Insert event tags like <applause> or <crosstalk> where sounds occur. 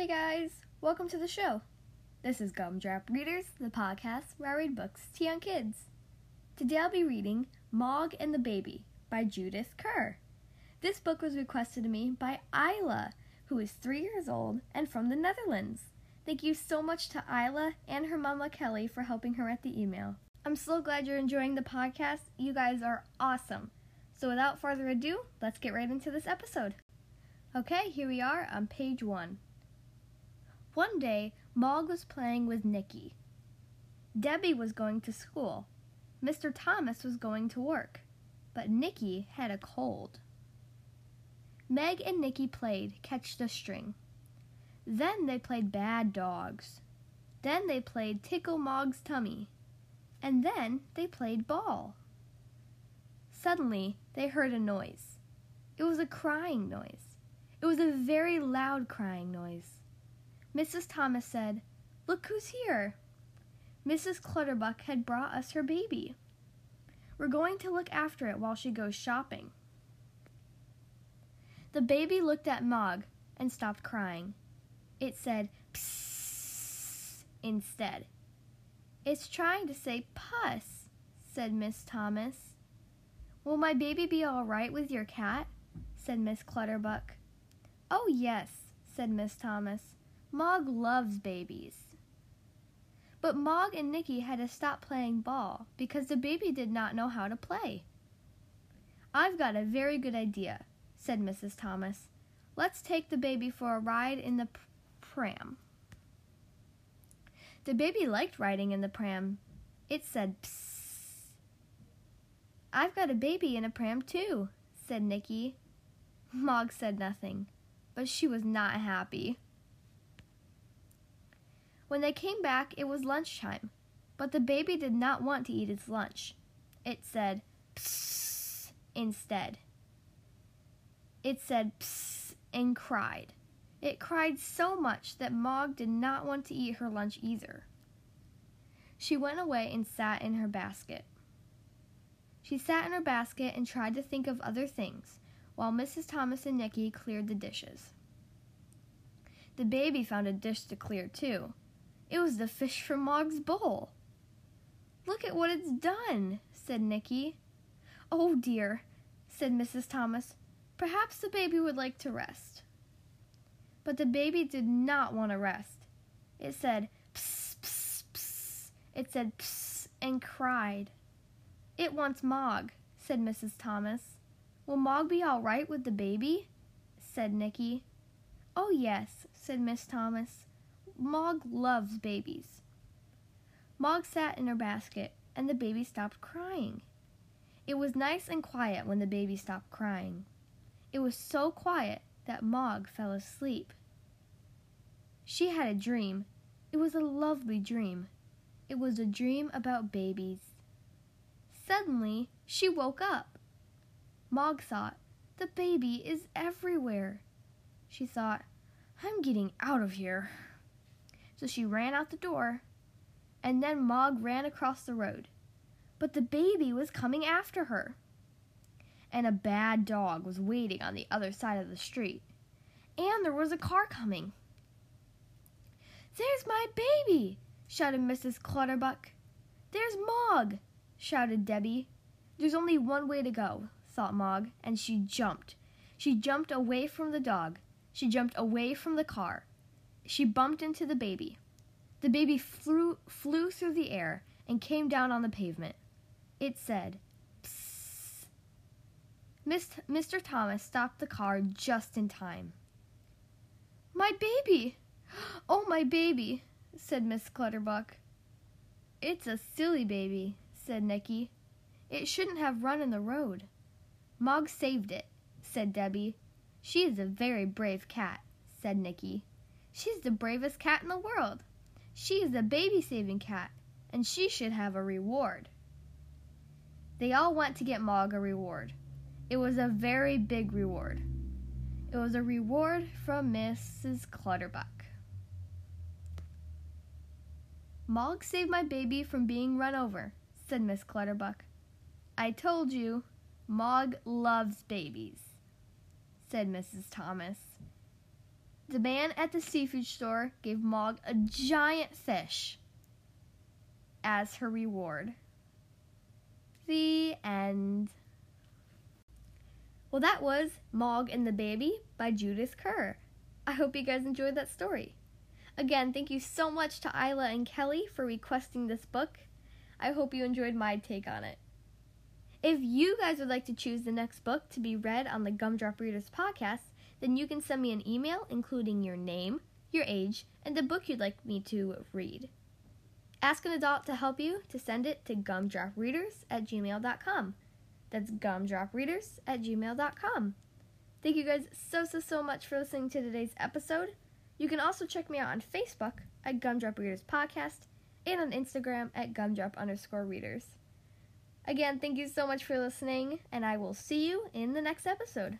Hey guys, welcome to the show. This is Gumdrop Readers, the podcast where I read books to young kids. Today I'll be reading Mog and the Baby by Judith Kerr. This book was requested to me by Isla, who is three years old and from the Netherlands. Thank you so much to Isla and her mama Kelly for helping her at the email. I'm so glad you're enjoying the podcast. You guys are awesome. So without further ado, let's get right into this episode. Okay, here we are on page one. One day, Mog was playing with Nicky. Debbie was going to school. Mr. Thomas was going to work. But Nicky had a cold. Meg and Nicky played Catch the String. Then they played Bad Dogs. Then they played Tickle Mog's Tummy. And then they played Ball. Suddenly, they heard a noise. It was a crying noise. It was a very loud crying noise. Mrs. Thomas said, Look who's here! Mrs. Clutterbuck had brought us her baby. We're going to look after it while she goes shopping. The baby looked at Mog and stopped crying. It said, Psst instead. It's trying to say puss, said Miss Thomas. Will my baby be all right with your cat? said Miss Clutterbuck. Oh, yes, said Miss Thomas. Mog loves babies. But Mog and Nicky had to stop playing ball because the baby did not know how to play. I've got a very good idea, said Mrs. Thomas. Let's take the baby for a ride in the pram. The baby liked riding in the pram. It said, Psst. I've got a baby in a pram too, said Nicky. Mog said nothing, but she was not happy. When they came back, it was lunchtime, but the baby did not want to eat its lunch. It said, Psst, instead. It said, Psst, and cried. It cried so much that Mog did not want to eat her lunch either. She went away and sat in her basket. She sat in her basket and tried to think of other things, while Mrs. Thomas and Nicky cleared the dishes. The baby found a dish to clear, too. It was the fish from Mog's bowl. Look at what it's done, said Nicky. Oh dear, said Mrs. Thomas. Perhaps the baby would like to rest. But the baby did not want to rest. It said, psst, psst, psst. It said, psst, and cried. It wants Mog, said Mrs. Thomas. Will Mog be all right with the baby? said Nicky. Oh, yes, said Miss Thomas. Mog loves babies. Mog sat in her basket, and the baby stopped crying. It was nice and quiet when the baby stopped crying. It was so quiet that Mog fell asleep. She had a dream. It was a lovely dream. It was a dream about babies. Suddenly, she woke up. Mog thought, The baby is everywhere. She thought, I'm getting out of here. So she ran out the door, and then Mog ran across the road. But the baby was coming after her. And a bad dog was waiting on the other side of the street. And there was a car coming. There's my baby! shouted Mrs. Clutterbuck. There's Mog! shouted Debbie. There's only one way to go, thought Mog, and she jumped. She jumped away from the dog. She jumped away from the car. She bumped into the baby. The baby flew, flew through the air and came down on the pavement. It said, Psst. Mr. Thomas stopped the car just in time. My baby! <gasps> Oh, my baby, said Miss Clutterbuck. It's a silly baby, said Nicky. It shouldn't have run in the road. Mog saved it, said Debbie. She is a very brave cat, said Nicky. She's the bravest cat in the world. She is a baby saving cat, and she should have a reward. They all went to get Mog a reward. It was a very big reward. It was a reward from Mrs. Clutterbuck. Mog saved my baby from being run over, said Miss Clutterbuck. I told you, Mog loves babies, said Mrs. Thomas. The man at the seafood store gave Mog a giant fish as her reward. The end. Well, that was Mog and the Baby by Judith Kerr. I hope you guys enjoyed that story. Again, thank you so much to Isla and Kelly for requesting this book. I hope you enjoyed my take on it. If you guys would like to choose the next book to be read on the Gumdrop Readers podcast, then you can send me an email including your name, your age, and the book you'd like me to read. Ask an adult to help you to send it to gumdropreaders at gmail.com. That's gumdropreaders at gmail.com. Thank you guys so, so, so much for listening to today's episode. You can also check me out on Facebook at Gumdrop Readers Podcast and on Instagram at gumdrop underscore readers. Again, thank you so much for listening, and I will see you in the next episode.